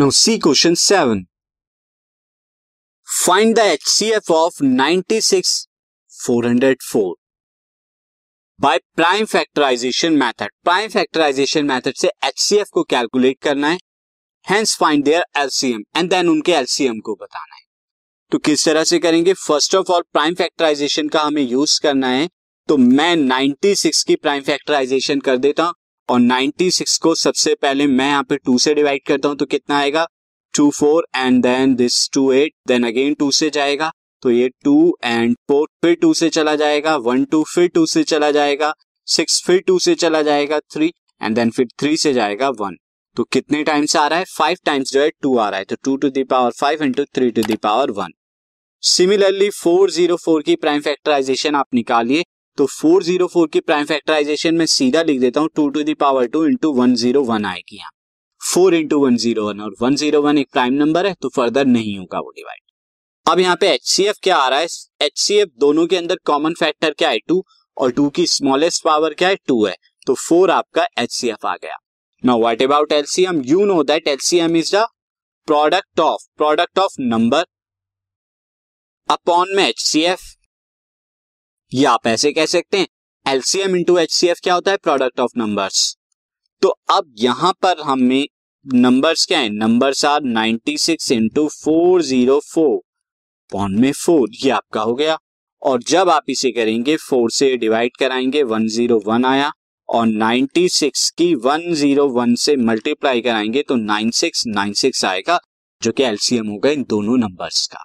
Now see question 7. Find the HCF of 96 404 by prime factorization method prime factorization method से H C F को calculate करना है. Hence find their LCM and then उनके LCM को बताना है. तो किस तरह से करेंगे? First of all prime factorization का हमें यूज़ करना है. तो मैं 96 की प्राइम फैक्टराइजेशन कर देता हूँ. और 96 को सबसे पहले मैं यहाँ पे टू से डिवाइड करता हूँ तो कितना आएगा? Two four and then this two eight then again two से जाएगा। तो ये टू एंड फोर फिर टू से चला जाएगा वन टू फिर टू से चला जाएगा सिक्स फिर टू से चला जाएगा थ्री एंड देन फिर थ्री से जाएगा वन तो कितने टाइम्स आ रहा है? फाइव टाइम्स जो है टू आ रहा है। तो two two to the power five into three two to the power one similarly four zero four की प्राइम फैक्टराइजेशन आप निकालिए। तो फोर ज़ीरो फोर की प्राइम फैक्टराइजेशन में सीधा लिख देता हूँ, two two to the power two into one zero one आएगी यहाँ। Four into one zero one, और वन ज़ीरो वन एक प्राइम नंबर है तो फर्दर नहीं होगा वो डिवाइड। अब यहाँ पे एचसीएफ क्या आ रहा है? एचसीएफ दोनों के अंदर कॉमन फैक्टर क्या है? टू, और टू की स्मॉलेस्ट पावर क्या है? टू है। तो फोर आपका एचसीएफ आ गया। Now what about LCM you know that LCM is the product of product of number upon में एच ये आप ऐसे कह सकते हैं LCM into H C F क्या होता है? प्रोडक्ट ऑफ़ नंबर्स तो अब यहाँ पर हमें नंबर्स क्या है? Numbers are 96 six into four zero four upon में फोर ये आपका हो गया। और जब आप इसे करेंगे फोर से डिवाइड कराएँगे वन ज़ीरो वन आया। और 96 की 101 से मल्टीप्लाई कराएँगे तो 9696 आएगा, जो कि एलसीएम होगा इन दोनों नंबर्स का।